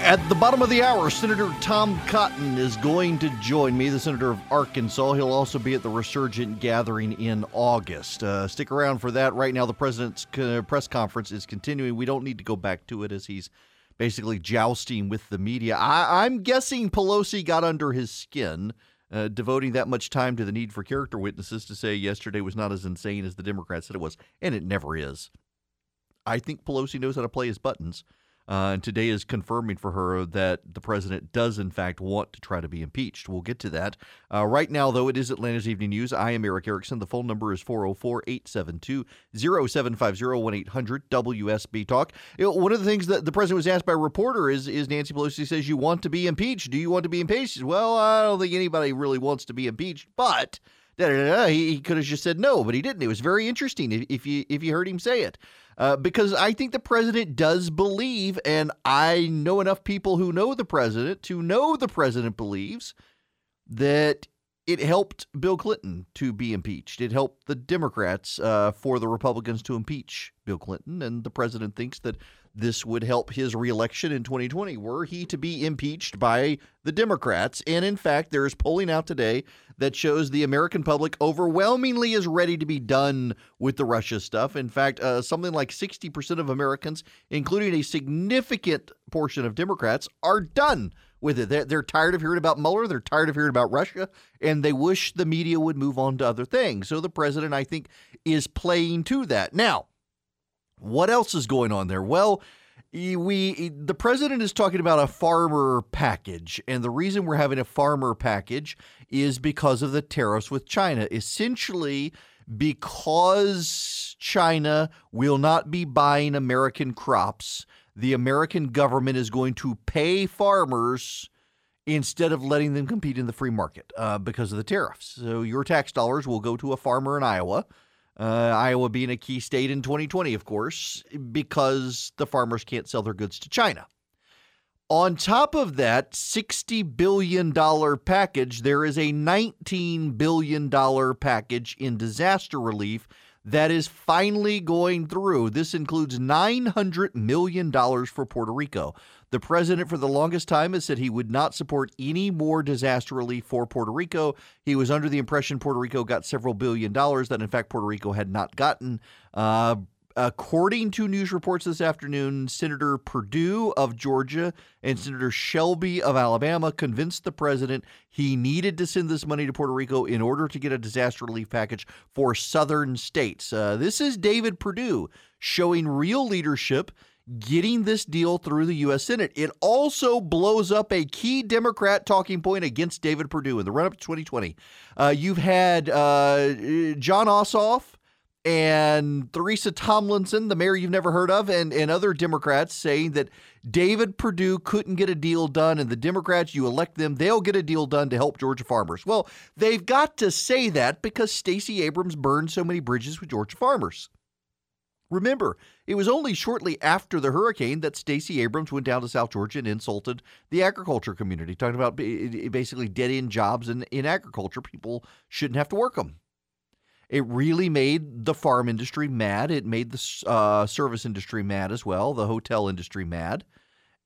At the bottom of the hour, Senator Tom Cotton is going to join me, the senator of Arkansas. He'll also be at the Resurgent gathering in August. Uh, stick around for that. Right now, the president's uh, press conference is continuing. We don't need to go back to it as he's basically jousting with the media. I, am guessing Pelosi got under his skin, uh, devoting that much time to the need for character witnesses to say yesterday was not as insane as the Democrats said it was, and it never is. I think Pelosi knows how to play his buttons. Uh, and today is confirming for her that the president does, in fact, want to try to be impeached. We'll get to that. Uh, right now, though, it is Atlanta's Evening News. I am Erick Erickson. The phone number is 404 872 0750 1 800 WSB Talk. One of the things that the president was asked by a reporter is, is Nancy Pelosi says, You want to be impeached? Do you want to be impeached? Well, I don't think anybody really wants to be impeached, but. Da, da, da, he, he could have just said no, but he didn't. It was very interesting if, if you if you heard him say it. Uh, because I think the president does believe, and I know enough people who know the president to know the president believes that it helped Bill Clinton to be impeached. It helped the Democrats uh, for the Republicans to impeach Bill Clinton, and the president thinks that this would help his reelection in 2020 were he to be impeached by the Democrats. And in fact, there is polling out today that shows the American public overwhelmingly is ready to be done with the Russia stuff. In fact, uh, something like 60% of Americans, including a significant portion of Democrats, are done with it. They're, they're tired of hearing about Mueller. They're tired of hearing about Russia, and they wish the media would move on to other things. So the president, I think, is playing to that. Now, what else is going on there? Well, we the president is talking about a farmer package and the reason we're having a farmer package is because of the tariffs with China essentially because China will not be buying American crops the American government is going to pay farmers instead of letting them compete in the free market uh, because of the tariffs so your tax dollars will go to a farmer in Iowa uh, Iowa being a key state in 2020, of course, because the farmers can't sell their goods to China. On top of that $60 billion package, there is a $19 billion package in disaster relief that is finally going through. This includes $900 million for Puerto Rico. The president, for the longest time, has said he would not support any more disaster relief for Puerto Rico. He was under the impression Puerto Rico got several billion dollars that, in fact, Puerto Rico had not gotten. Uh, according to news reports this afternoon, Senator Perdue of Georgia and Senator Shelby of Alabama convinced the president he needed to send this money to Puerto Rico in order to get a disaster relief package for southern states. Uh, this is David Perdue showing real leadership getting this deal through the U.S. Senate. It also blows up a key Democrat talking point against David Perdue in the run up to 2020. Uh, you've had uh, Jon Ossoff and Teresa Tomlinson, the mayor you've never heard of, and, and other Democrats saying that David Perdue couldn't get a deal done, and the Democrats, you elect them, they'll get a deal done to help Georgia farmers. Well, they've got to say that because Stacey Abrams burned so many bridges with Georgia farmers. Remember, it was only shortly after the hurricane that Stacey Abrams went down to South Georgia and insulted the agriculture community, talking about basically dead end jobs in, in agriculture. People shouldn't have to work them. It really made the farm industry mad. It made the uh, service industry mad as well, the hotel industry mad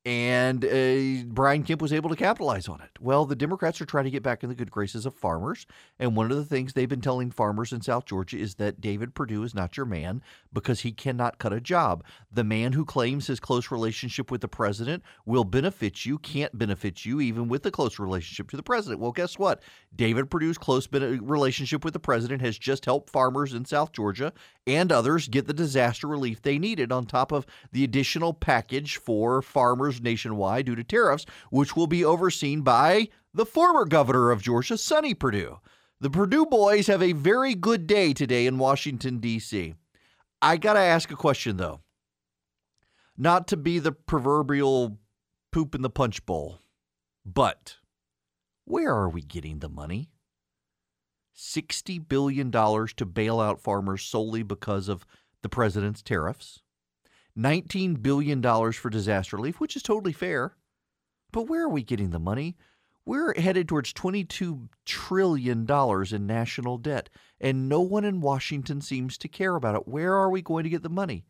and uh, Brian Kemp was able to capitalize on it. Well, the Democrats are trying to get back in the good graces of farmers, and one of the things they've been telling farmers in South Georgia is that David Perdue is not your man because he cannot cut a job. The man who claims his close relationship with the president will benefit you can't benefit you even with a close relationship to the president. Well, guess what? David Perdue's close relationship with the president has just helped farmers in South Georgia and others get the disaster relief they needed on top of the additional package for farmers nationwide due to tariffs, which will be overseen by the former governor of Georgia, Sonny Perdue. The Perdue boys have a very good day today in Washington, D.C. I got to ask a question, though. Not to be the proverbial poop in the punch bowl, but where are we getting the money? $60 billion to bail out farmers solely because of the president's tariffs. $19 billion for disaster relief, which is totally fair. But where are we getting the money? we're headed towards $22 trillion in national debt, and no one in Washington seems to care about it. Where are we going to get the money?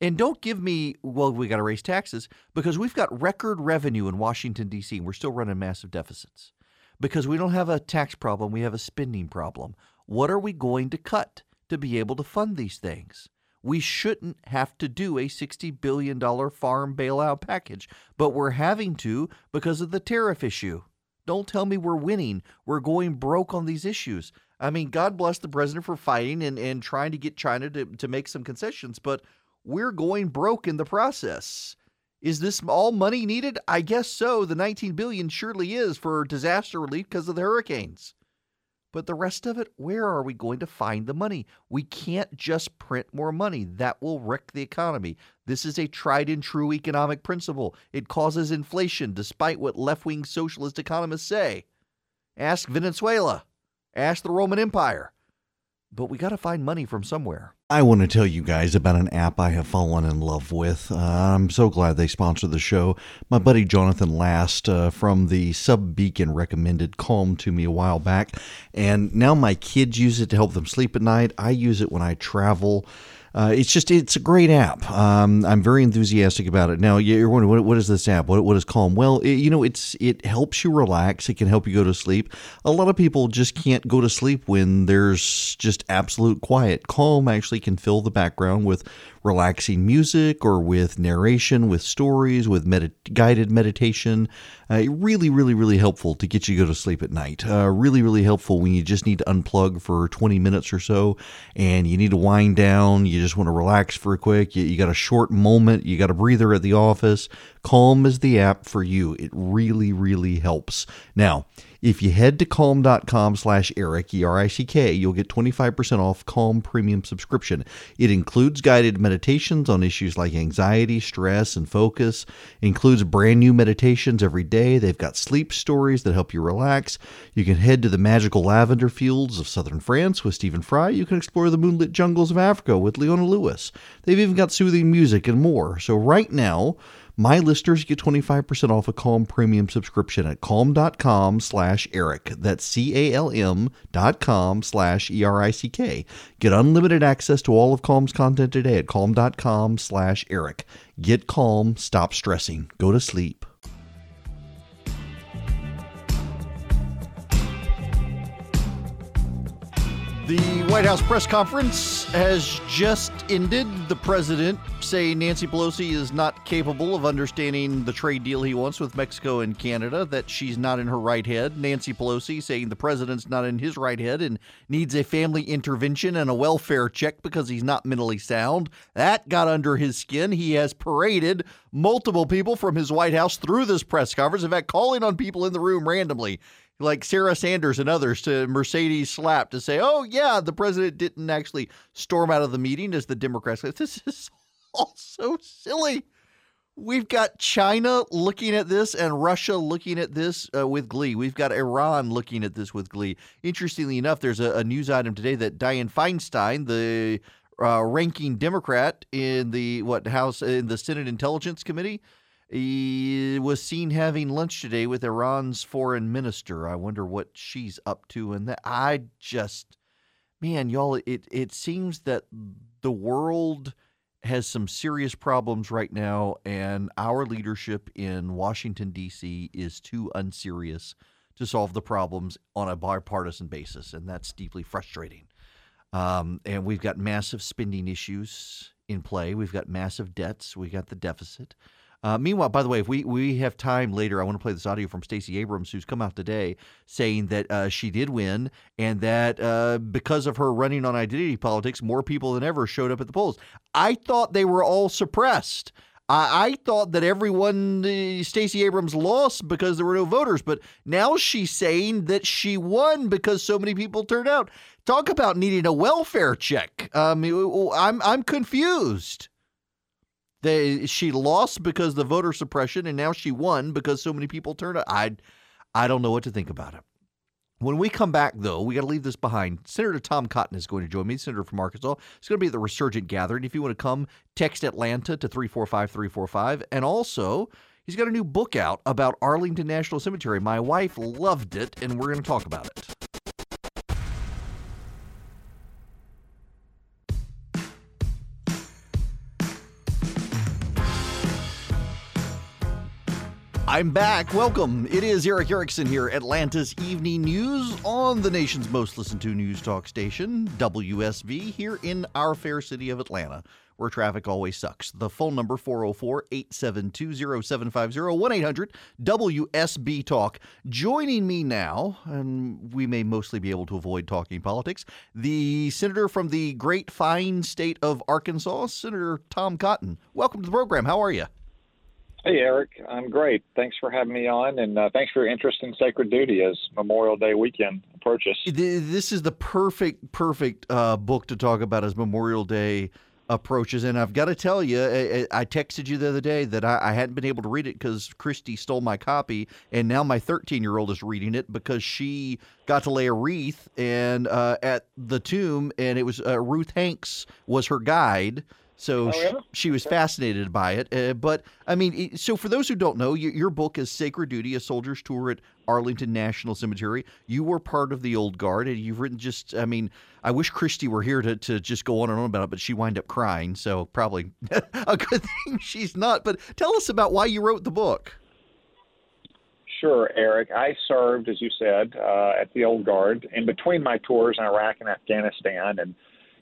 And don't give me, well, we got to raise taxes because we've got record revenue in Washington, D.C., and we're still running massive deficits. Because we don't have a tax problem, we have a spending problem. What are we going to cut to be able to fund these things? We shouldn't have to do a $60 billion farm bailout package, but we're having to because of the tariff issue. Don't tell me we're winning. We're going broke on these issues. I mean, God bless the president for fighting and, and trying to get China to, to make some concessions, but we're going broke in the process. Is this all money needed? I guess so. The 19 billion surely is for disaster relief because of the hurricanes. But the rest of it, where are we going to find the money? We can't just print more money. That will wreck the economy. This is a tried and true economic principle. It causes inflation, despite what left wing socialist economists say. Ask Venezuela. Ask the Roman Empire. But we got to find money from somewhere. I want to tell you guys about an app I have fallen in love with. Uh, I'm so glad they sponsored the show. My buddy Jonathan Last uh, from the Sub Beacon recommended Calm to me a while back, and now my kids use it to help them sleep at night. I use it when I travel. Uh, it's just it's a great app. Um, I'm very enthusiastic about it. Now you're wondering what, what is this app? What, what is Calm? Well, it, you know it's it helps you relax. It can help you go to sleep. A lot of people just can't go to sleep when there's just absolute quiet. Calm actually can fill the background with relaxing music or with narration, with stories, with med- guided meditation. Uh, really, really, really helpful to get you to go to sleep at night. Uh, really, really helpful when you just need to unplug for 20 minutes or so and you need to wind down. You just want to relax for a quick. You, you got a short moment. You got a breather at the office. Calm is the app for you. It really, really helps. Now, if you head to calm.com slash Erick, E-R-I-C-K, you'll get 25% off Calm Premium subscription. It includes guided meditations on issues like anxiety, stress, and focus. Includes brand new meditations every day. They've got sleep stories that help you relax. You can head to the magical lavender fields of southern France with Stephen Fry. You can explore the moonlit jungles of Africa with Leona Lewis. They've even got soothing music and more. So right now, my listeners get 25% off a Calm premium subscription at calm.com slash Eric. That's C-A-L-M dot com slash E-R-I-C-K. Get unlimited access to all of Calm's content today at calm.com slash Eric. Get calm, stop stressing, go to sleep. White House press conference has just ended. The president saying Nancy Pelosi is not capable of understanding the trade deal he wants with Mexico and Canada, that she's not in her right head. Nancy Pelosi saying the president's not in his right head and needs a family intervention and a welfare check because he's not mentally sound. That got under his skin. He has paraded multiple people from his White House through this press conference, in fact, calling on people in the room randomly like Sarah Sanders and others to Mercedes Schlapp to say, oh, yeah, the president didn't actually storm out of the meeting as the Democrats. This is all so silly. We've got China looking at this and Russia looking at this uh, with glee. We've got Iran looking at this with glee. Interestingly enough, there's a, a news item today that Dianne Feinstein, the uh, ranking Democrat in the what House in the Senate Intelligence Committee, he was seen having lunch today with Iran's foreign minister. I wonder what she's up to. And that I just, man, y'all, it it seems that the world has some serious problems right now, and our leadership in Washington D.C. is too unserious to solve the problems on a bipartisan basis, and that's deeply frustrating. Um, and we've got massive spending issues in play. We've got massive debts. We've got the deficit. Uh, meanwhile, by the way, if we, we have time later, I want to play this audio from Stacey Abrams, who's come out today saying that uh, she did win and that uh, because of her running on identity politics, more people than ever showed up at the polls. I thought they were all suppressed. I, I thought that everyone, Stacey Abrams lost because there were no voters, but now she's saying that she won because so many people turned out. Talk about needing a welfare check. Um, I'm I'm confused. They she lost because of the voter suppression, and now she won because so many people turned out. I I don't know what to think about it. When we come back, though, we got to leave this behind. Senator Tom Cotton is going to join me, Senator from Arkansas. It's going to be at the Resurgent Gathering. If you want to come, text Atlanta to 345 345. And also, He's got a new book out about Arlington National Cemetery. My wife loved it, and we're going to talk about it. I'm back. Welcome. It is Erick Erickson here, Atlanta's Evening News on the nation's most listened to news talk station, WSB, here in our fair city of Atlanta, where traffic always sucks. The phone number 404-872-0750 1-800-WSB Talk. Joining me now, and we may mostly be able to avoid talking politics, the senator from the great fine state of Arkansas, Senator Tom Cotton. Welcome to the program. How are you? Hey, Erick. I'm great. Thanks for having me on, and uh, thanks for your interest in Sacred Duty as Memorial Day weekend approaches. This is the perfect, perfect uh, book to talk about as Memorial Day approaches. And I've got to tell you, I, I, texted you the other day that I, I hadn't been able to read it because Christy stole my copy, and now my 13 year old is reading it because she got to lay a wreath and uh, at the tomb, and it was uh, Ruth Hanks was her guide. So oh, she, she, was fascinated by it. Uh, but I mean, so for those who don't know, your, your, book is Sacred Duty, a soldier's tour at Arlington National Cemetery. You were part of the old guard, and you've written just, I mean, I wish Christy were here to, to just go on and on about it, but she wind up crying. So probably a good thing she's not. But tell us about why you wrote the book. Sure, Erick. I served, as you said, uh, at the old guard in between my tours in Iraq and Afghanistan. And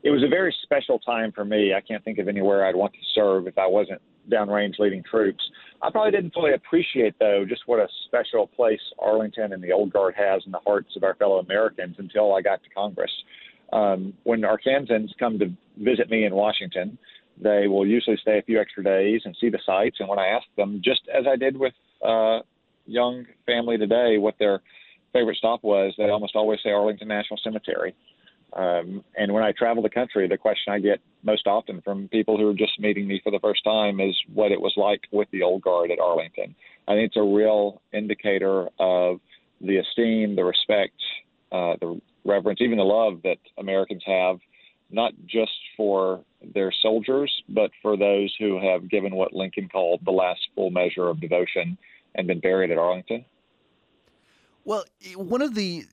it was a very special time for me. I can't think of anywhere I'd want to serve if I wasn't downrange leading troops. I probably didn't fully appreciate, though, just what a special place Arlington and the Old Guard has in the hearts of our fellow Americans until I got to Congress. Um, when Arkansans come to visit me in Washington, they will usually stay a few extra days and see the sights. And when I ask them, just as I did with uh, young family today, what their favorite stop was, they almost always say Arlington National Cemetery. Um, and when I travel the country, the question I get most often from people who are just meeting me for the first time is what it was like with the old guard at Arlington. I think it's a real indicator of the esteem, the respect, uh, the reverence, even the love that Americans have, not just for their soldiers, but for those who have given what Lincoln called the last full measure of devotion and been buried at Arlington. Well, one of the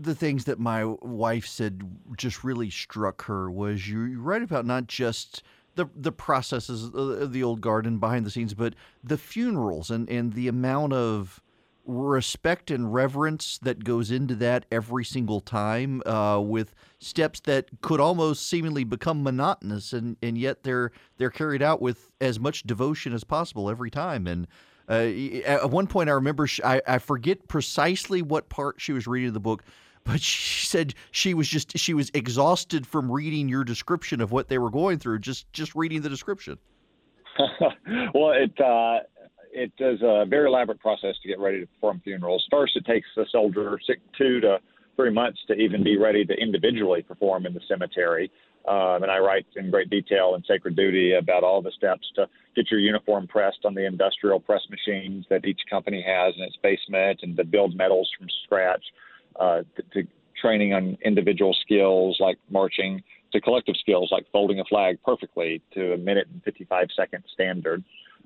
the things that my wife said just really struck her was you, write about not just the the processes of the old garden behind the scenes, but the funerals and, and the amount of respect and reverence that goes into that every single time uh, with steps that could almost seemingly become monotonous and, and yet they're they're carried out with as much devotion as possible every time. And uh, at one point I remember she, I, I forget precisely what part she was reading the book but she said she was just she was exhausted from reading your description of what they were going through just just reading the description. Well it uh it is a very elaborate process to get ready to perform funerals. First it takes a soldier two to three months to even be ready to individually perform in the cemetery. Um, and I write in great detail in Sacred Duty about all the steps to get your uniform pressed on the industrial press machines that each company has in its basement and to build medals from scratch uh, to, training on individual skills like marching to collective skills like folding a flag perfectly to a minute and 55 second standard.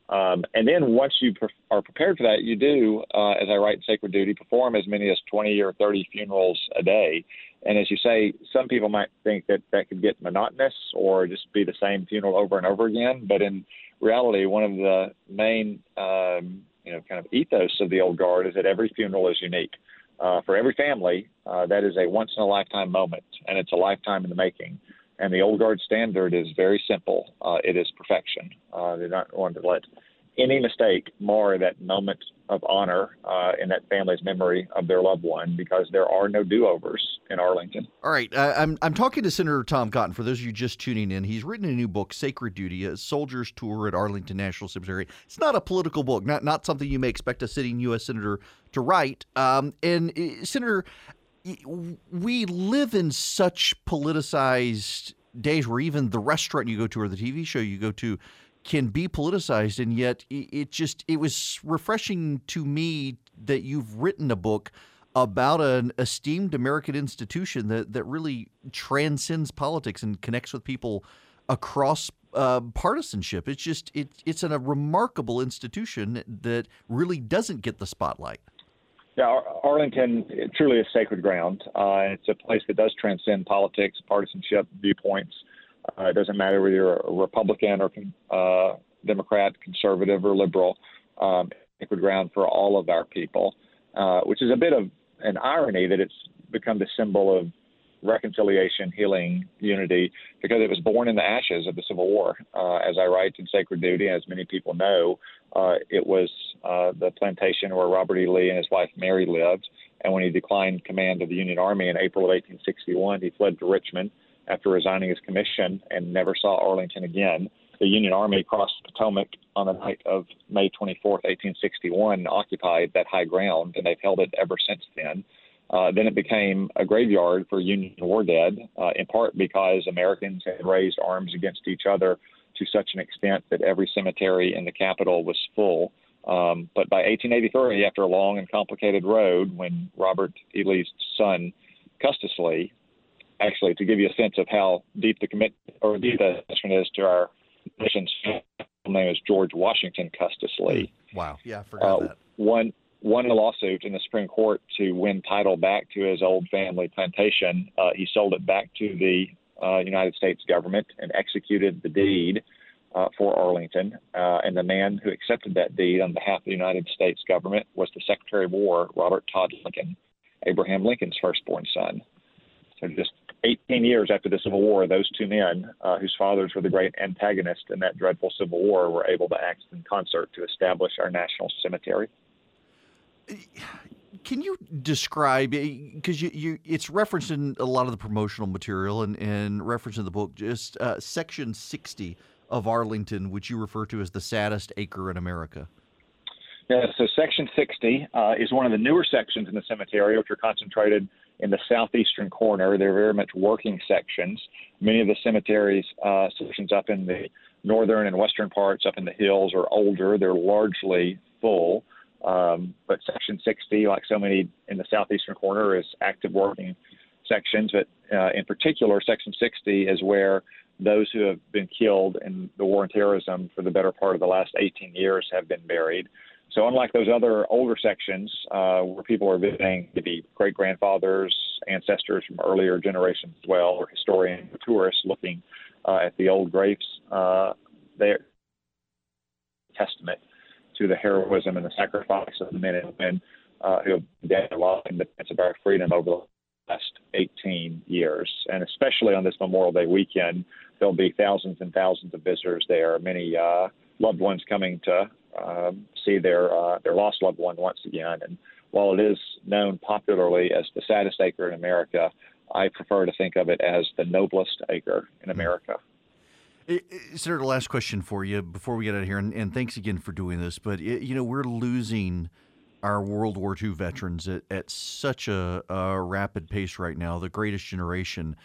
Um, and then once you pre- are prepared for that, you do, uh, as I write in Sacred Duty, perform as many as 20 or 30 funerals a day. And as you say, some people might think that that could get monotonous or just be the same funeral over and over again. But in reality, one of the main, um, you know, kind of ethos of the old guard is that every funeral is unique uh, for every family, uh, that is a once in a lifetime moment, and it's a lifetime in the making. And the old guard standard is very simple. Uh, it is perfection. Uh, they're not going to let any mistake mar that moment of honor uh, in that family's memory of their loved one because there are no do-overs in Arlington. All right, uh, I'm I'm talking to Senator Tom Cotton. For those of you just tuning in, he's written a new book, Sacred Duty: A Soldier's Tour at Arlington National Cemetery. It's not a political book, not not something you may expect a sitting U.S. senator to write. Um, and uh, Senator, we live in such politicized days where even the restaurant you go to or the TV show you go to can be politicized and yet it just it was refreshing to me that you've written a book about an esteemed American institution that that really transcends politics and connects with people across uh, partisanship. It's just it, it's an, a remarkable institution that really doesn't get the spotlight. Yeah, Arlington truly is sacred ground. Uh, it's a place that does transcend politics, partisanship, viewpoints. Uh, it doesn't matter whether you're a Republican or uh, Democrat, conservative or liberal. Um, sacred ground for all of our people, uh, which is a bit of an irony that it's become the symbol of reconciliation, healing, unity, because it was born in the ashes of the Civil War. Uh, as I write in Sacred Duty, as many people know, uh, it was uh, the plantation where Robert E. Lee and his wife Mary lived. And when he declined command of the Union Army in April of 1861, he fled to Richmond after resigning his commission and never saw Arlington again. The Union Army crossed the Potomac on the night of May 24, 1861, and occupied that high ground, and they've held it ever since then. Uh, then it became a graveyard for Union war dead, uh, in part because Americans had raised arms against each other to such an extent that every cemetery in the capital was full. Um, but by 1883, after a long and complicated road, when Robert E. Lee's son, Custis Lee, actually, to give you a sense of how deep the commit or deep the attachment is to our nation's name is George Washington Custis Lee. Wow. Yeah, I forgot uh, that. One won a lawsuit in the Supreme Court to win title back to his old family plantation. Uh, he sold it back to the uh, United States government and executed the deed uh, for Arlington. Uh, and the man who accepted that deed on behalf of the United States government was the Secretary of War, Robert Todd Lincoln, Abraham Lincoln's firstborn son. So just 18 years after the Civil War, those two men, uh, whose fathers were the great antagonists in that dreadful Civil War, were able to act in concert to establish our national cemetery. Can you describe because you, you it's referenced in a lot of the promotional material and, and referenced in the book just uh, section 60 of arlington which you refer to as the saddest acre in america. Yeah so section 60 uh, is one of the newer sections in the cemetery which are concentrated in the southeastern corner they're very much working sections many of the cemeteries uh, sections up in the northern and western parts up in the hills are older they're largely full um, but Section 60, like so many in the southeastern corner, is active working sections. But uh, in particular, Section 60 is where those who have been killed in the war on terrorism for the better part of the last 18 years have been buried. So, unlike those other older sections uh, where people are visiting maybe great grandfathers, ancestors from earlier generations as well, or historians, or tourists looking uh, at the old graves, uh, their testament to the heroism and the sacrifice of the men and women uh, who have died alive in defense of our freedom over the last 18 years. And especially on this Memorial Day weekend, there'll be thousands and thousands of visitors there, many uh, loved ones coming to um, see their uh, their lost loved one once again. And while it is known popularly as the saddest acre in America, I prefer to think of it as the noblest acre in America. Senator, the last question for you before we get out of here, and, and thanks again for doing this. But it, you know, we're losing our World War II veterans at, at such a, a, rapid pace right now. The greatest generation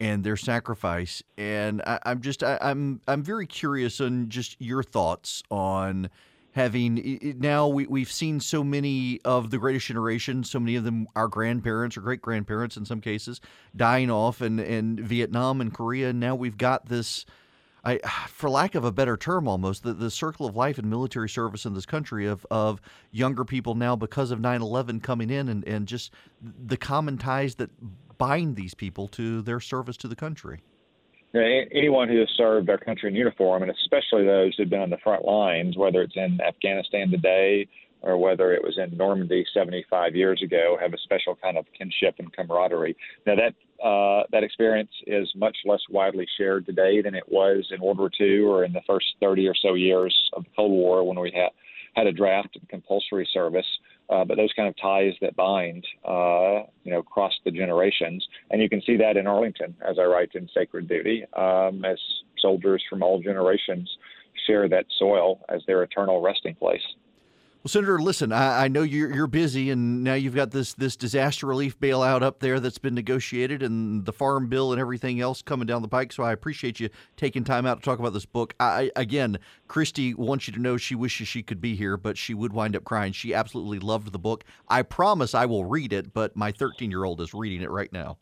and their sacrifice, and I, am just I, I'm I'm very curious on just your thoughts on having now we, we've seen so many of the greatest generation so many of them our grandparents or great grandparents in some cases dying off and and vietnam and korea and now we've got this I, for lack of a better term, almost the, the circle of life and military service in this country of, of younger people now because of 9 11 coming in and, and just the common ties that bind these people to their service to the country. anyone who has served our country in uniform, and especially those who've been on the front lines, whether it's in Afghanistan today or whether it was in Normandy 75 years ago, have a special kind of kinship and camaraderie. Now that uh, that experience is much less widely shared today than it was in World War II or in the first 30 or so years of the Cold War when we had had a draft of compulsory service. Uh, but those kind of ties that bind, uh, you know, cross the generations, and you can see that in Arlington, as I write in Sacred Duty, um, as soldiers from all generations share that soil as their eternal resting place. Well, Senator, listen, I, I, know you're, you're busy, and now you've got this this disaster relief bailout up there that's been negotiated, and the farm bill and everything else coming down the pike. So I appreciate you taking time out to talk about this book. I again, Christy wants you to know she wishes she could be here, but she would wind up crying. She absolutely loved the book. I promise I will read it, but my 13 year old is reading it right now.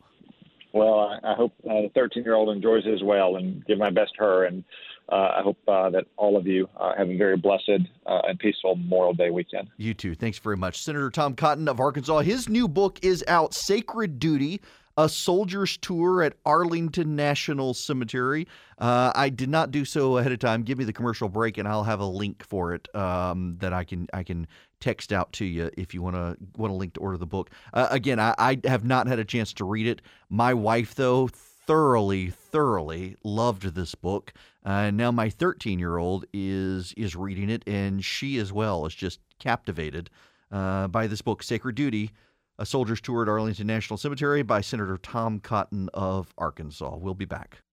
Well, I, I hope uh, the 13 year old enjoys it as well, and give my best to her. And I hope uh, that all of you uh, have a very blessed uh, and peaceful Memorial Day weekend. You too. Thanks very much, Senator Tom Cotton of Arkansas. His new book is out, Sacred Duty a soldier's tour at Arlington National Cemetery. Uh, I did not do so ahead of time. Give me the commercial break, and I'll have a link for it um, that I can I can text out to you if you want to want a link to order the book. Uh, again, I, I have not had a chance to read it. My wife, though, thoroughly, thoroughly loved this book. Uh, now my 13 year old is is reading it, and she as well is just captivated uh, by this book, Sacred Duty a soldier's tour at Arlington National Cemetery by Senator Tom Cotton of Arkansas. We'll be back.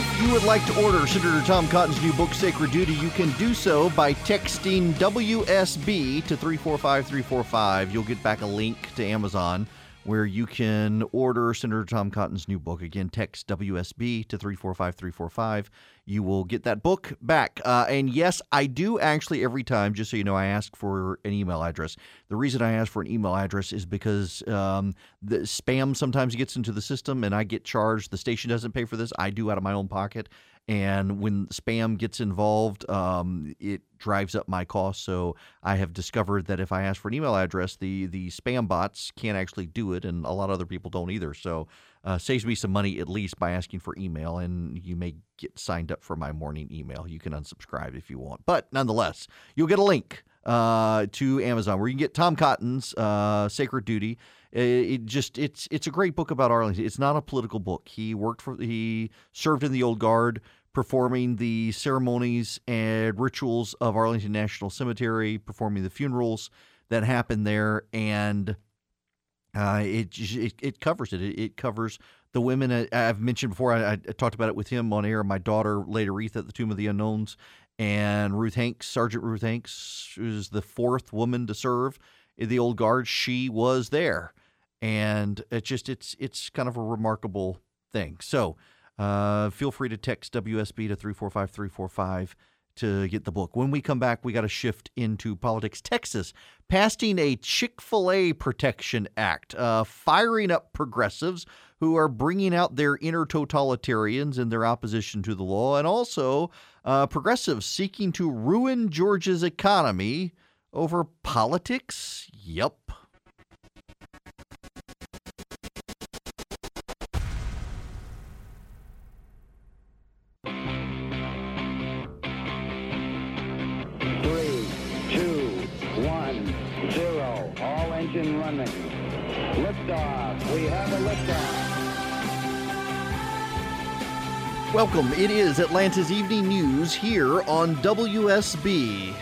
If you would like to order Senator Tom Cotton's new book, Sacred Duty, you can do so by texting WSB to 345345. You'll get back a link to Amazon where you can order Senator Tom Cotton's new book. Again, text WSB to 345345. You will get that book back. Uh, and yes, I do actually every time, just so you know, I ask for an email address. The reason I ask for an email address is because um, the spam sometimes gets into the system and I get charged. The station doesn't pay for this, I do out of my own pocket. And when spam gets involved, um, it drives up my costs. So I have discovered that if I ask for an email address, the the spam bots can't actually do it, and a lot of other people don't either. So uh, saves me some money at least by asking for email. And you may get signed up for my morning email. You can unsubscribe if you want, but nonetheless, you'll get a link uh, to Amazon where you can get Tom Cotton's uh, Sacred Duty. It, just it's it's a great book about Arlington. It's not a political book. He worked for he served in the old guard performing the ceremonies and rituals of Arlington National Cemetery, performing the funerals that happen there, and uh, it, it, it covers it. it. covers the women I, have mentioned before. I, I, talked about it with him on air. My daughter laid a wreath at the Tomb of the Unknowns, and Ruth Hanks, Sergeant Ruth Hanks, who's the fourth woman to serve in the old guard. She was there, and it just it's it's kind of a remarkable thing. So uh, feel free to text WSB to 345345 to get the book. When we come back, we got to shift into politics. Texas passing a Chick fil A Protection Act, uh, firing up progressives who are bringing out their inner totalitarians in their opposition to the law, and also uh, progressives seeking to ruin Georgia's economy over politics. Yep. Welcome. It is Atlanta's Evening News here on WSB.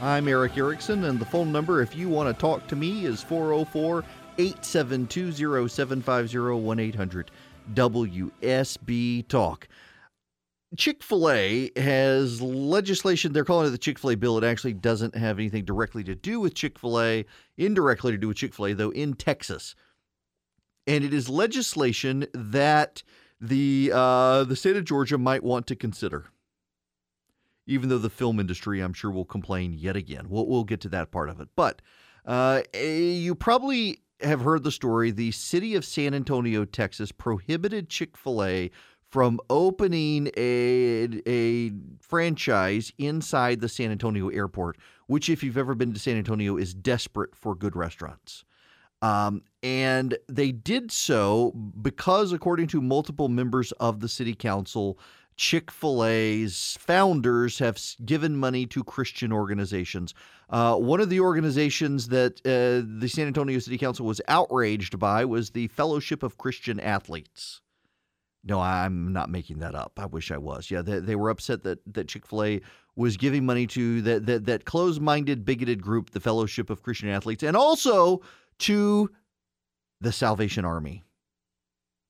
I'm Erick Erickson, and the phone number, if you want to talk to me, is 404 872 0750 800 WSB Talk. Chick fil A has legislation, they're calling it the Chick fil A bill. It actually doesn't have anything directly to do with Chick fil A, indirectly to do with Chick fil A, though, in Texas. And it is legislation that the, uh, the state of Georgia might want to consider. Even though the film industry, I'm sure, will complain yet again. We'll, we'll get to that part of it. But uh, you probably have heard the story. The city of San Antonio, Texas, prohibited Chick fil A from opening a, a franchise inside the San Antonio airport, which, if you've ever been to San Antonio, is desperate for good restaurants. Um, and they did so because, according to multiple members of the city council, Chick fil A's founders have given money to Christian organizations. Uh, one of the organizations that uh, the San Antonio City Council was outraged by was the Fellowship of Christian Athletes. No, I'm not making that up. I wish I was. Yeah, they, they were upset that, that Chick fil A was giving money to that, that, that closed minded, bigoted group, the Fellowship of Christian Athletes, and also to the Salvation Army.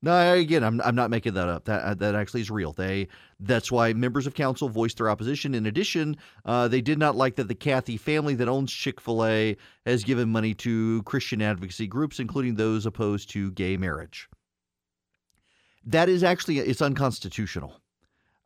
No, again, I'm, I'm not making that up. That that actually is real. They that's why members of council voiced their opposition. In addition, uh, they did not like that the Cathy family that owns Chick Fil A has given money to Christian advocacy groups, including those opposed to gay marriage that is actually it's unconstitutional.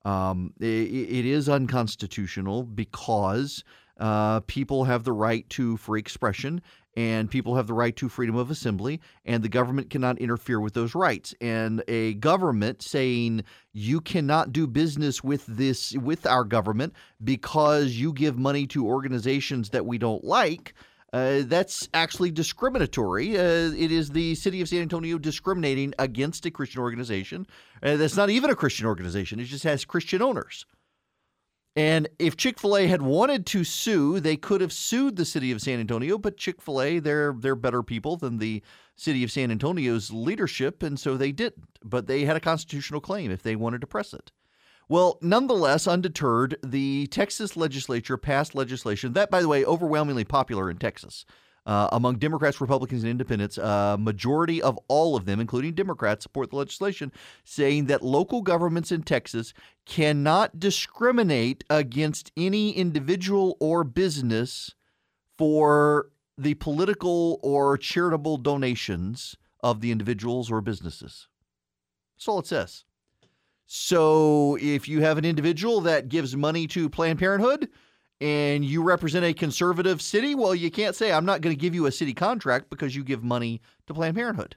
Um, it, it is unconstitutional because Uh, people have the right to free expression, and people have the right to freedom of assembly, and the government cannot interfere with those rights. And a government saying you cannot do business with this with our government because you give money to organizations that we don't like. Uh, that's actually discriminatory. Uh, it is the city of San Antonio discriminating against a Christian organization. Uh, that's not even a Christian organization, it just has Christian owners. And if Chick fil A had wanted to sue, they could have sued the city of San Antonio, but Chick fil A, they're, they're better people than the city of San Antonio's leadership, and so they didn't. But they had a constitutional claim if they wanted to press it. Well, nonetheless, undeterred, the Texas legislature passed legislation that, by the way, overwhelmingly popular in Texas. Uh, among Democrats, Republicans, and Independents, a majority of all of them, including Democrats, support the legislation saying that local governments in Texas cannot discriminate against any individual or business for the political or charitable donations of the individuals or businesses. That's all it says. So if you have an individual that gives money to Planned Parenthood, and you represent a conservative city, well, you can't say, I'm not going to give you a city contract because you give money to Planned Parenthood.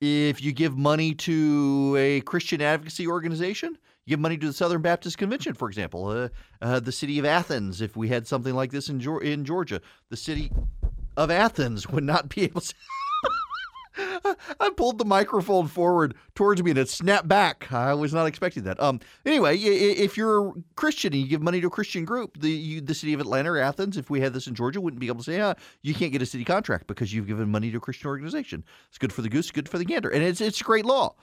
If you give money to a Christian advocacy organization, give money to the Southern Baptist Convention, for example, uh, uh, the city of Athens, if we had something like this in, in Georgia, the city of Athens would not be able to. I pulled the microphone forward towards me and it snapped back. I was not expecting that. Um. Anyway, if you're a Christian and you give money to a Christian group, the you, the city of Atlanta or Athens, if we had this in Georgia, wouldn't be able to say, ah, you can't get a city contract because you've given money to a Christian organization. It's good for the goose, good for the gander, and it's it's great law.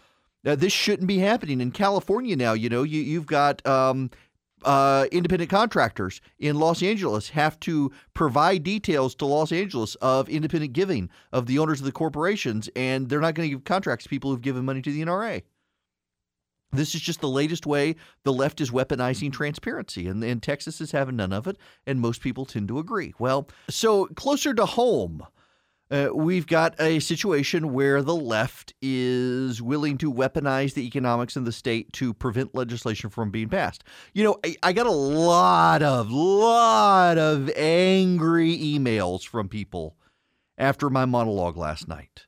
Now, this shouldn't be happening in California now. You know, you you've got um, uh, independent contractors in Los Angeles have to provide details to Los Angeles of independent giving of the owners of the corporations, and they're not going to give contracts to people who've given money to the NRA. This is just the latest way the left is weaponizing transparency, and, and Texas is having none of it, and most people tend to agree. Well, so closer to home, uh, we've got a situation where the left is willing to weaponize the economics in the state to prevent legislation from being passed. You know, I, I got a lot of, lot of angry emails from people after my monologue last night.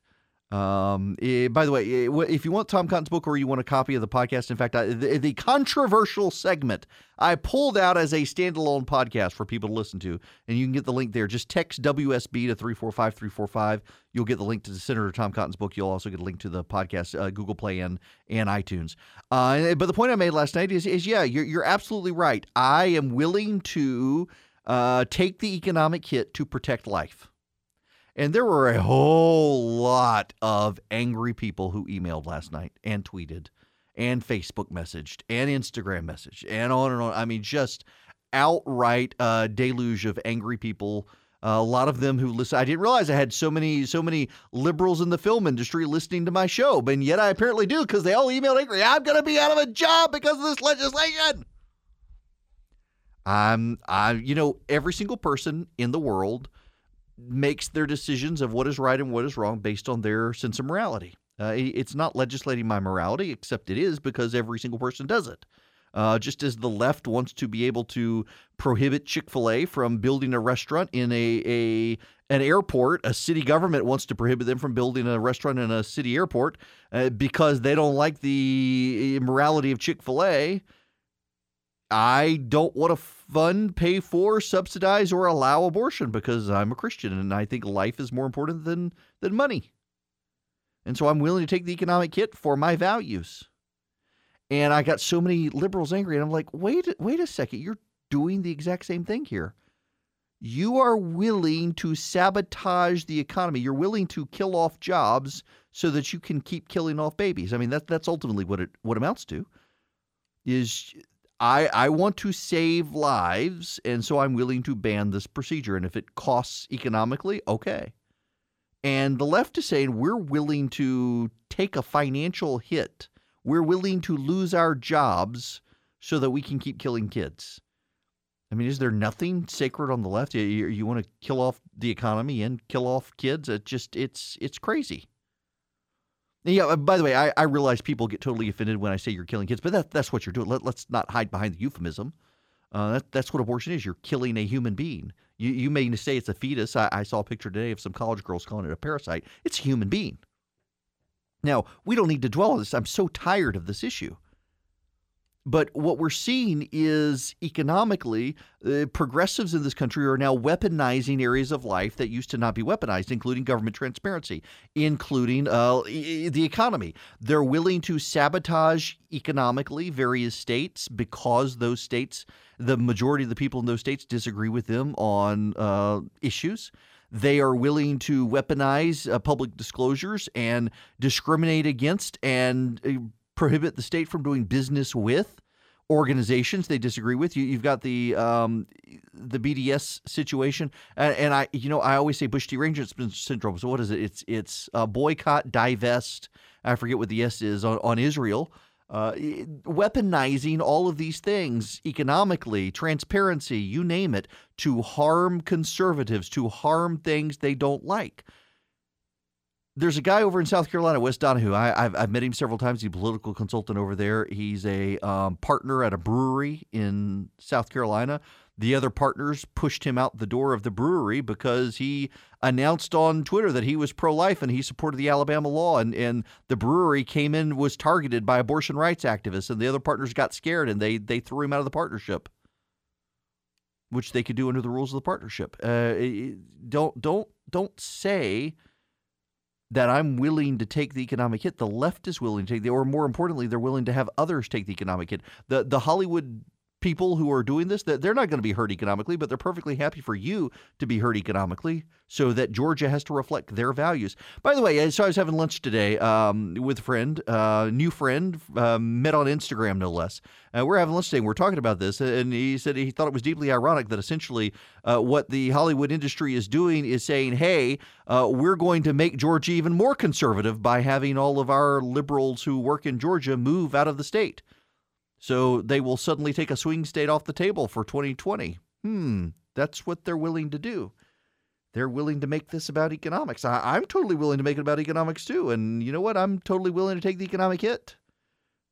Um, eh, by the way, eh, if you want Tom Cotton's book or you want a copy of the podcast, in fact, I, the, the, controversial segment I pulled out as a standalone podcast for people to listen to, and you can get the link there. Just text WSB to 345 You'll get the link to Senator Tom Cotton's book. You'll also get a link to the podcast, uh, Google Play and, and iTunes. Uh, but the point I made last night is, is yeah, you're, you're absolutely right. I am willing to uh, take the economic hit to protect life. And there were a whole lot of angry people who emailed last night and tweeted and Facebook messaged and Instagram messaged and on and on. I mean, just outright uh, deluge of angry people. Uh, a lot of them who listen. I didn't realize I had so many so many liberals in the film industry listening to my show, but yet I apparently do because they all emailed angry. I'm going to be out of a job because of this legislation. I'm I you know every single person in the world makes their decisions of what is right and what is wrong based on their sense of morality. Uh, it's not legislating my morality, except it is because every single person does it. Uh, just as the left wants to be able to prohibit Chick Fil A from building a restaurant in a, a an airport, a city government wants to prohibit them from building a restaurant in a city airport uh, because they don't like the morality of Chick Fil A. I don't want to fund, pay for, subsidize, or allow abortion because I'm a Christian and I think life is more important than than money. And so I'm willing to take the economic hit for my values. And I got so many liberals angry, and I'm like, wait, wait a second, you're doing the exact same thing here. You are willing to sabotage the economy. You're willing to kill off jobs so that you can keep killing off babies. I mean, that that's ultimately what it what amounts to. Is I, I want to save lives, and so I'm willing to ban this procedure. And if it costs economically, okay. And the left is saying we're willing to take a financial hit. We're willing to lose our jobs so that we can keep killing kids. I mean, is there nothing sacred on the left? You, you want to kill off the economy and kill off kids? It just it's it's crazy. Yeah. By the way, I, I realize people get totally offended when I say you're killing kids, but that, that's what you're doing. Let, us not hide behind the euphemism. Uh, that, that's what abortion is. You're killing a human being. You, you may say it's a fetus. I, I saw a picture today of some college girls calling it a parasite. It's a human being. Now, we don't need to dwell on this. I'm so tired of this issue. But what we're seeing is economically, uh, progressives in this country are now weaponizing areas of life that used to not be weaponized, including government transparency, including uh, e- the economy. They're willing to sabotage economically various states because those states, the majority of the people in those states, disagree with them on uh, issues. They are willing to weaponize uh, public disclosures and discriminate against and uh, prohibit the state from doing business with organizations they disagree with. You, have got the um, the BDS situation, and, and, I, you know, I always say Bush derangement syndrome. So what is it? It's it's uh, boycott, divest. I forget what the S is on, on Israel. Uh, weaponizing all of these things economically, transparency, you name it, to harm conservatives, to harm things they don't like there's a guy over in South Carolina, Wes Donehue. I, have I've met him several times. He's a political consultant over there. He's a um, partner at a brewery in South Carolina. The other partners pushed him out the door of the brewery because he announced on Twitter that he was pro life and he supported the Alabama law. And, and the brewery came in, was targeted by abortion rights activists, and the other partners got scared and they, they threw him out of the partnership, which they could do under the rules of the partnership. Uh, don't, don't, don't say that I'm willing to take the economic hit. The left is willing to take the, or more importantly, they're willing to have others take the economic hit. The the Hollywood people who are doing this that they're not going to be hurt economically, but they're perfectly happy for you to be hurt economically, so that Georgia has to reflect their values. By the way, so I was having lunch today um, with a friend, uh, new friend, uh, met on Instagram no less. Uh, we're having lunch today. and We're talking about this, and he said he thought it was deeply ironic that essentially uh, what the Hollywood industry is doing is saying, "Hey, uh, we're going to make Georgia even more conservative by having all of our liberals who work in Georgia move out of the state." So they will suddenly take a swing state off the table for 2020. Hmm, that's what they're willing to do. They're willing to make this about economics. I, am totally willing to make it about economics too. And you know what? I'm totally willing to take the economic hit.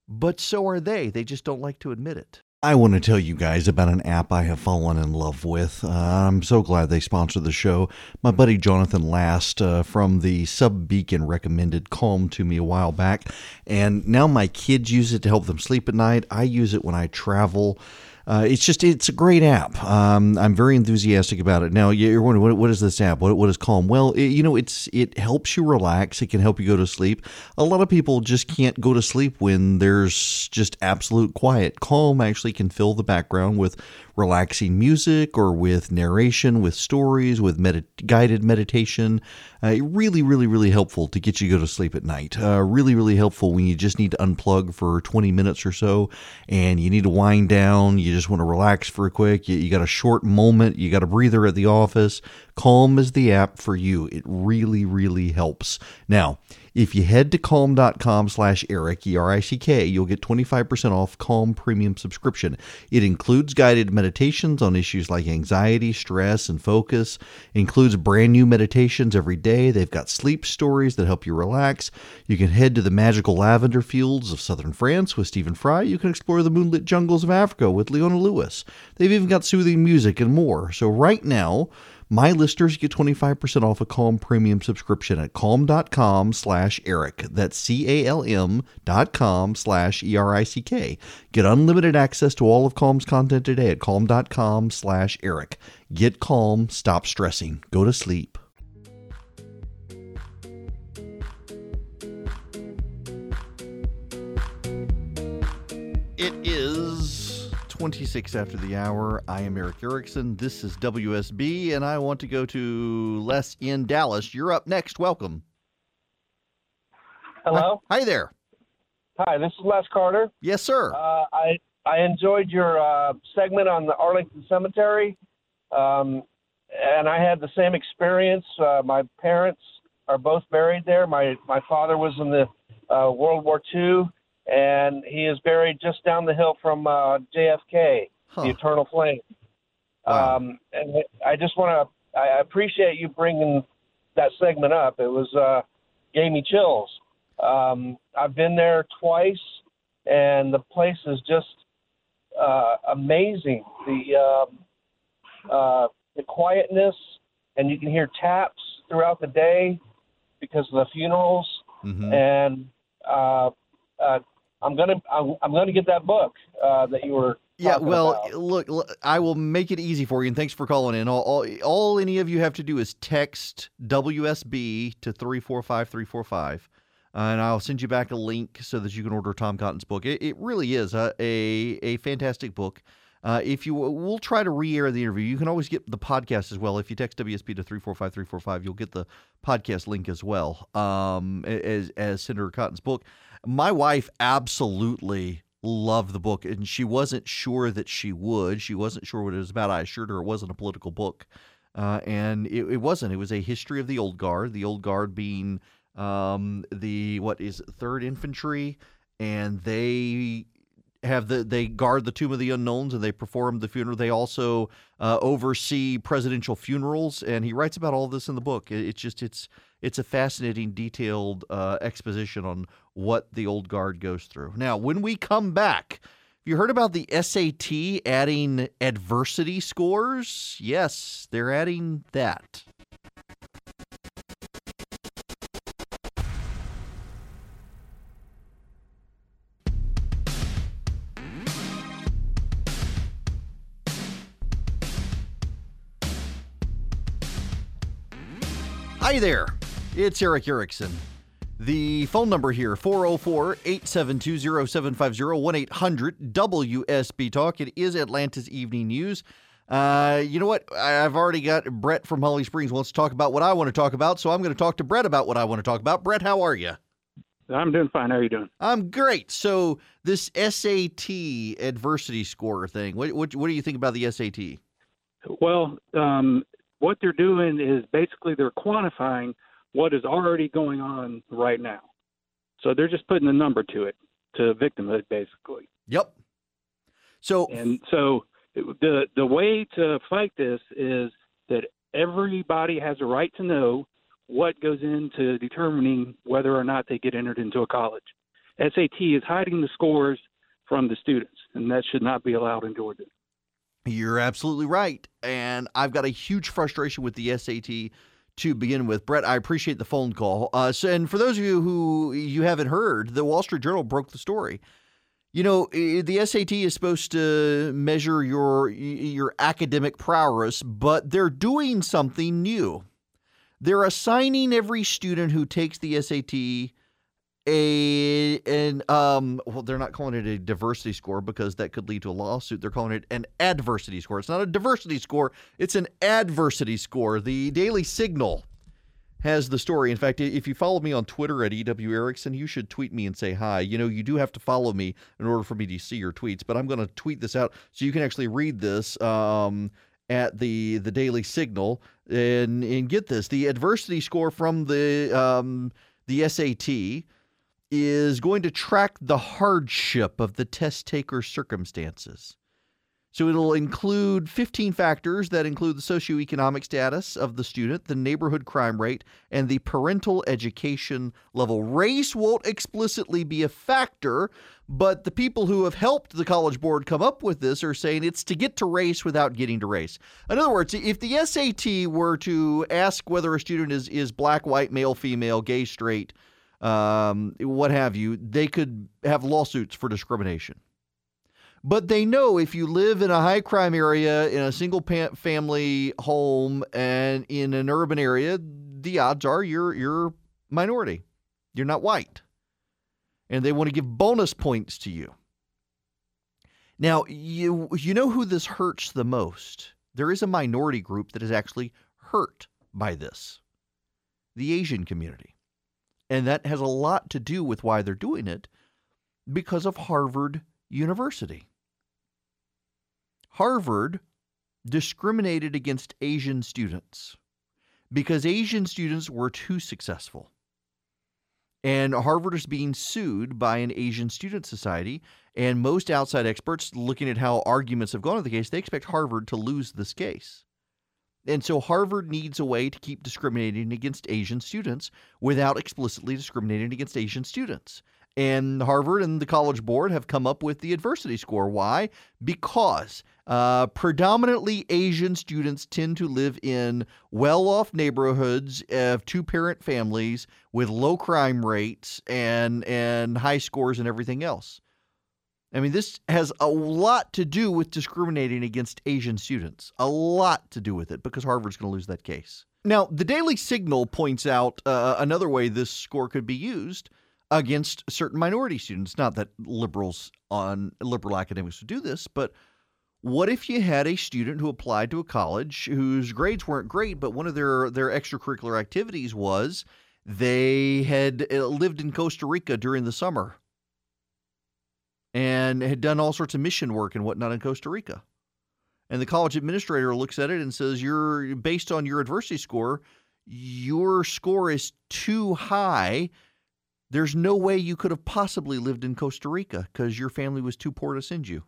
But so are they. They just don't like to admit it. I want to tell you guys about an app I have fallen in love with. Uh, I'm so glad they sponsored the show. My buddy Jonathan Last uh, from the Sub Beacon recommended Calm to me a while back, and now my kids use it to help them sleep at night. I use it when I travel. Uh, it's just it's a great app. Um, I'm very enthusiastic about it. Now you're wondering what, what is this app? What, what is Calm? Well, it, you know it's it helps you relax. It can help you go to sleep. A lot of people just can't go to sleep when there's just absolute quiet. Calm actually can fill the background with relaxing music or with narration, with stories, with med- guided meditation. Uh, really, really, really helpful to get you to go to sleep at night. Uh, really, really helpful when you just need to unplug for 20 minutes or so and you need to wind down. You just want to relax for a quick. You, you got a short moment. You got a breather at the office. Calm is the app for you. It really, really helps. Now, if you head to calm.com slash Erick, E-R-I-C-K, you'll get 25% off Calm Premium subscription. It includes guided meditations on issues like anxiety, stress, and focus. It includes brand new meditations every day. They've got sleep stories that help you relax. You can head to the magical lavender fields of southern France with Stephen Fry. You can explore the moonlit jungles of Africa with Leona Lewis. They've even got soothing music and more. So right now, my listeners get 25% off a Calm premium subscription at calm.com slash Erick. That's C-A-L-M dot com slash E-R-I-C-K. Get unlimited access to all of Calm's content today at calm.com slash Erick. Get calm, stop stressing, go to sleep. It is 26 after the hour. I am Erick Erickson. This is WSB, and I want to go to Les in Dallas. You're up next. Welcome. Hello. Hi, hi there. Hi, this is Les Carter. Yes, sir. Uh, I I enjoyed your uh, segment on the Arlington Cemetery, um, and I had the same experience. Uh, my parents are both buried there. My my father was in the uh, World War II and he is buried just down the hill from uh, JFK, huh. the Eternal Flame. Wow. Um, and I just want to, I appreciate you bringing that segment up. It was uh, gave me chills. Um, I've been there twice, and the place is just uh, amazing. The um, uh, the quietness, and you can hear taps throughout the day because of the funerals. Mhm. And uh, uh, I'm gonna I'm, I'm gonna get that book uh, that you were. Yeah, well, about. look, I will make it easy for you, and thanks for calling in. All, all, all any of you have to do is text WSB to 345 and I'll send you back a link so that you can order Tom Cotton's book. It, it really is a, a, a fantastic book. Uh, if you we'll try to re-air the interview. You can always get the podcast as well. If you text WSB to 345 you'll get the podcast link as well um, as, as Senator Cotton's book. My wife absolutely loved the book, and she wasn't sure that she would. She wasn't sure what it was about. I assured her it wasn't a political book, uh, and it, it wasn't. It was a history of the Old Guard. The Old Guard being um, the what is it, Third Infantry, and they have the they guard the tomb of the unknowns and they perform the funeral. They also uh, oversee presidential funerals, and he writes about all this in the book. It, it's just it's it's a fascinating, detailed uh, exposition on what the old guard goes through. Now, when we come back. You heard about the SAT adding adversity scores? Yes, they're adding that. Hi there. It's Erick Erickson. The phone number here 404 872 0750 1 800 WSB Talk. It is Atlanta's Evening News. Uh, you know what? I've already got Brett from Holly Springs wants to talk about what I want to talk about, so I'm going to talk to Brett about what I want to talk about. Brett, how are you? I'm doing fine. How are you doing? I'm great. So this SAT adversity score thing. What what, what do you think about the SAT? Well, um, what they're doing is basically they're quantifying what is already going on right now. So they're just putting a number to it, to victimhood, basically. Yep. So And so the the way to fight this is that everybody has a right to know what goes into determining whether or not they get entered into a college. SAT is hiding the scores from the students, and that should not be allowed in Georgia. You're absolutely right. And I've got a huge frustration with the SAT to begin with. Brett, I appreciate the phone call. Uh, so, and for those of you who you haven't heard, the Wall Street Journal broke the story. You know, the SAT is supposed to measure your your academic prowess, but they're doing something new. They're assigning every student who takes the SAT a an um well they're not calling it a diversity score because that could lead to a lawsuit. They're calling it an adversity score. It's not a diversity score. It's an adversity score. The daily signal has the story. In fact if you follow me on twitter at ew erickson you should tweet me and say hi. You know you do have to follow me in order for me to see your tweets but i'm going to tweet this out so you can actually read this um at the the daily signal. And and get this the adversity score from the um the SAT is going to track the hardship of the test taker's circumstances. So it'll include 15 factors that include the socioeconomic status of the student, the neighborhood crime rate, and the parental education level. Race won't explicitly be a factor, but the people who have helped the College Board come up with this are saying it's to get to race without getting to race. In other words, if the SAT were to ask whether a student is, is black, white, male, female, gay, straight, um, what have you, they could have lawsuits for discrimination. But they know if you live in a high crime area, in a single family home, and in an urban area, the odds are you're you're minority. You're not white. And they want to give bonus points to you. Now, you you know who this hurts the most? There is a minority group that is actually hurt by this. The Asian community. And that has a lot to do with why they're doing it because of Harvard University. Harvard discriminated against Asian students because Asian students were too successful. And Harvard is being sued by an Asian student society. And most outside experts, looking at how arguments have gone in the case, they expect Harvard to lose this case. And so Harvard needs a way to keep discriminating against Asian students without explicitly discriminating against Asian students. And Harvard and the College Board have come up with the adversity score. Why? Because uh, predominantly Asian students tend to live in well off neighborhoods of two parent families with low crime rates and, and high scores and everything else. I mean, this has a lot to do with discriminating against Asian students. A lot to do with it because Harvard's going to lose that case. Now, the Daily Signal points out uh, another way this score could be used against certain minority students. Not that liberals on liberal academics would do this, but what if you had a student who applied to a college whose grades weren't great, but one of their their extracurricular activities was they had uh, lived in Costa Rica during the summer and had done all sorts of mission work and whatnot in Costa Rica. And the college administrator looks at it and says, You're based on your adversity score, your score is too high there's no way you could have possibly lived in Costa Rica because your family was too poor to send you.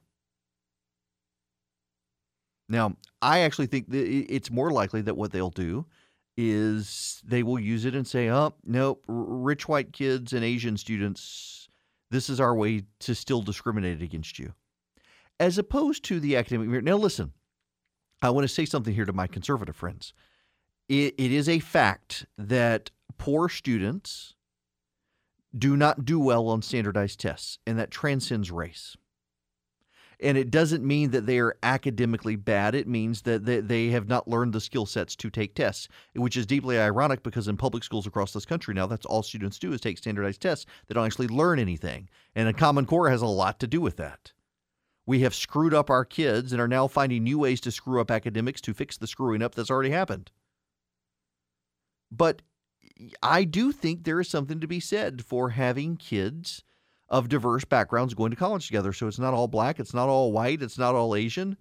Now, I actually think it's more likely that what they'll do is they will use it and say, oh, nope, rich white kids and Asian students, this is our way to still discriminate against you. As opposed to the academic. merit. Now, listen, I want to say something here to my conservative friends. it, it is a fact that poor students do not do well on standardized tests, and that transcends race. And it doesn't mean that they are academically bad. It means that they have not learned the skill sets to take tests, which is deeply ironic because in public schools across this country now, that's all students do is take standardized tests. They don't actually learn anything. And a Common Core has a lot to do with that. We have screwed up our kids and are now finding new ways to screw up academics to fix the screwing up that's already happened. But I do think there is something to be said for having kids of diverse backgrounds going to college together. So it's not all black, it's not all white, it's not all Asian.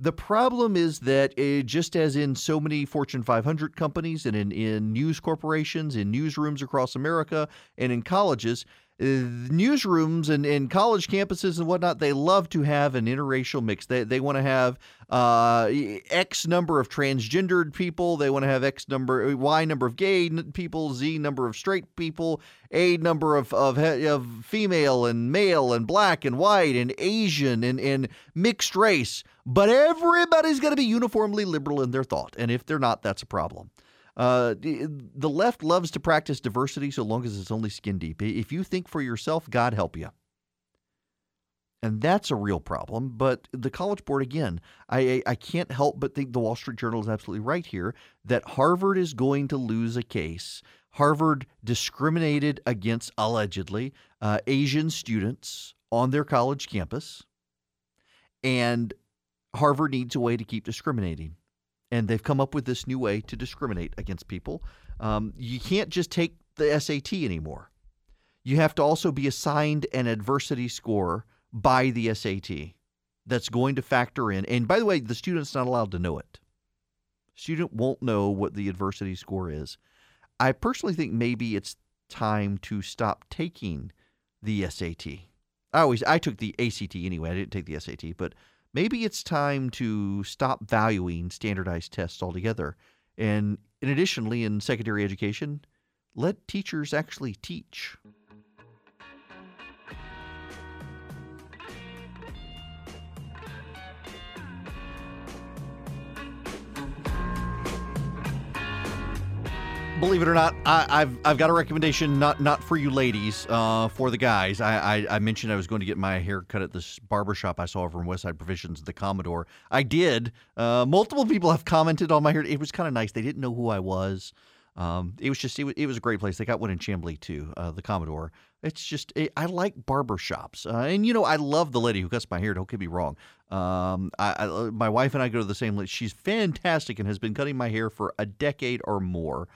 The problem is that uh, just as in so many Fortune 500 companies and in, in news corporations, in newsrooms across America, and in colleges, newsrooms and, and college campuses and whatnot, they love to have an interracial mix. They, they want to have uh, X number of transgendered people. They want to have X number, uh, Y number of gay people, Z number of straight people, A number of, of, of female and male and black and white and Asian and, and mixed race. But everybody's going to be uniformly liberal in their thought. And if they're not, that's a problem. Uh, the left loves to practice diversity so long as it's only skin deep. If you think for yourself, God help you. And that's a real problem. But the College Board, again, I, I can't help but think the Wall Street Journal is absolutely right here that Harvard is going to lose a case. Harvard discriminated against, allegedly, uh, Asian students on their college campus. And Harvard needs a way to keep discriminating and they've come up with this new way to discriminate against people. Um, you can't just take the SAT anymore. You have to also be assigned an adversity score by the SAT that's going to factor in. And by the way, the student's not allowed to know it. Student won't know what the adversity score is. I personally think maybe it's time to stop taking the SAT. I always I took the ACT anyway. I didn't take the SAT, but maybe it's time to stop valuing standardized tests altogether. And in additionally, in secondary education, let teachers actually teach. Believe it or not, I, have I've got a recommendation not not for you ladies, uh, for the guys. I, I, I mentioned I was going to get my hair cut at this barbershop I saw over in Westside Provisions, the Commodore. I did. Uh, multiple people have commented on my hair. It was kind of nice. They didn't know who I was. Um, it was just it was, it was, a great place. They got one in Chamblee too, uh, the Commodore. It's just it, I like barbershops, uh, and you know I love the lady who cuts my hair. Don't get me wrong. Um, I, I, my wife and I go to the same. She's fantastic and has been cutting my hair for a decade or more.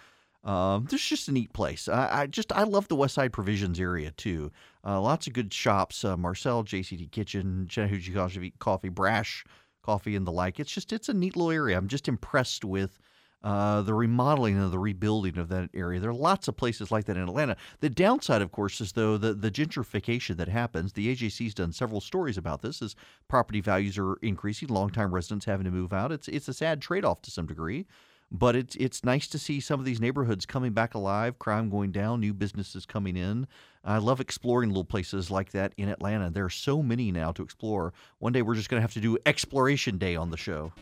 Um, this is just a neat place. I, I, just I love the West Side Provisions area too. Uh, lots of good shops. Uh, Marcel, JCT Kitchen, Chattahoochee Coffee, Coffee, Brash Coffee, and the like. It's just it's a neat little area. I'm just impressed with uh, the remodeling and the rebuilding of that area. There are lots of places like that in Atlanta. The downside, of course, is though the, the gentrification that happens. The AJC's done several stories about this as property values are increasing, longtime residents having to move out. It's it's a sad trade off to some degree. But it's it's nice to see some of these neighborhoods coming back alive, crime going down, new businesses coming in. I love exploring little places like that in Atlanta. There are so many now to explore. One day we're just going to have to do exploration day on the show.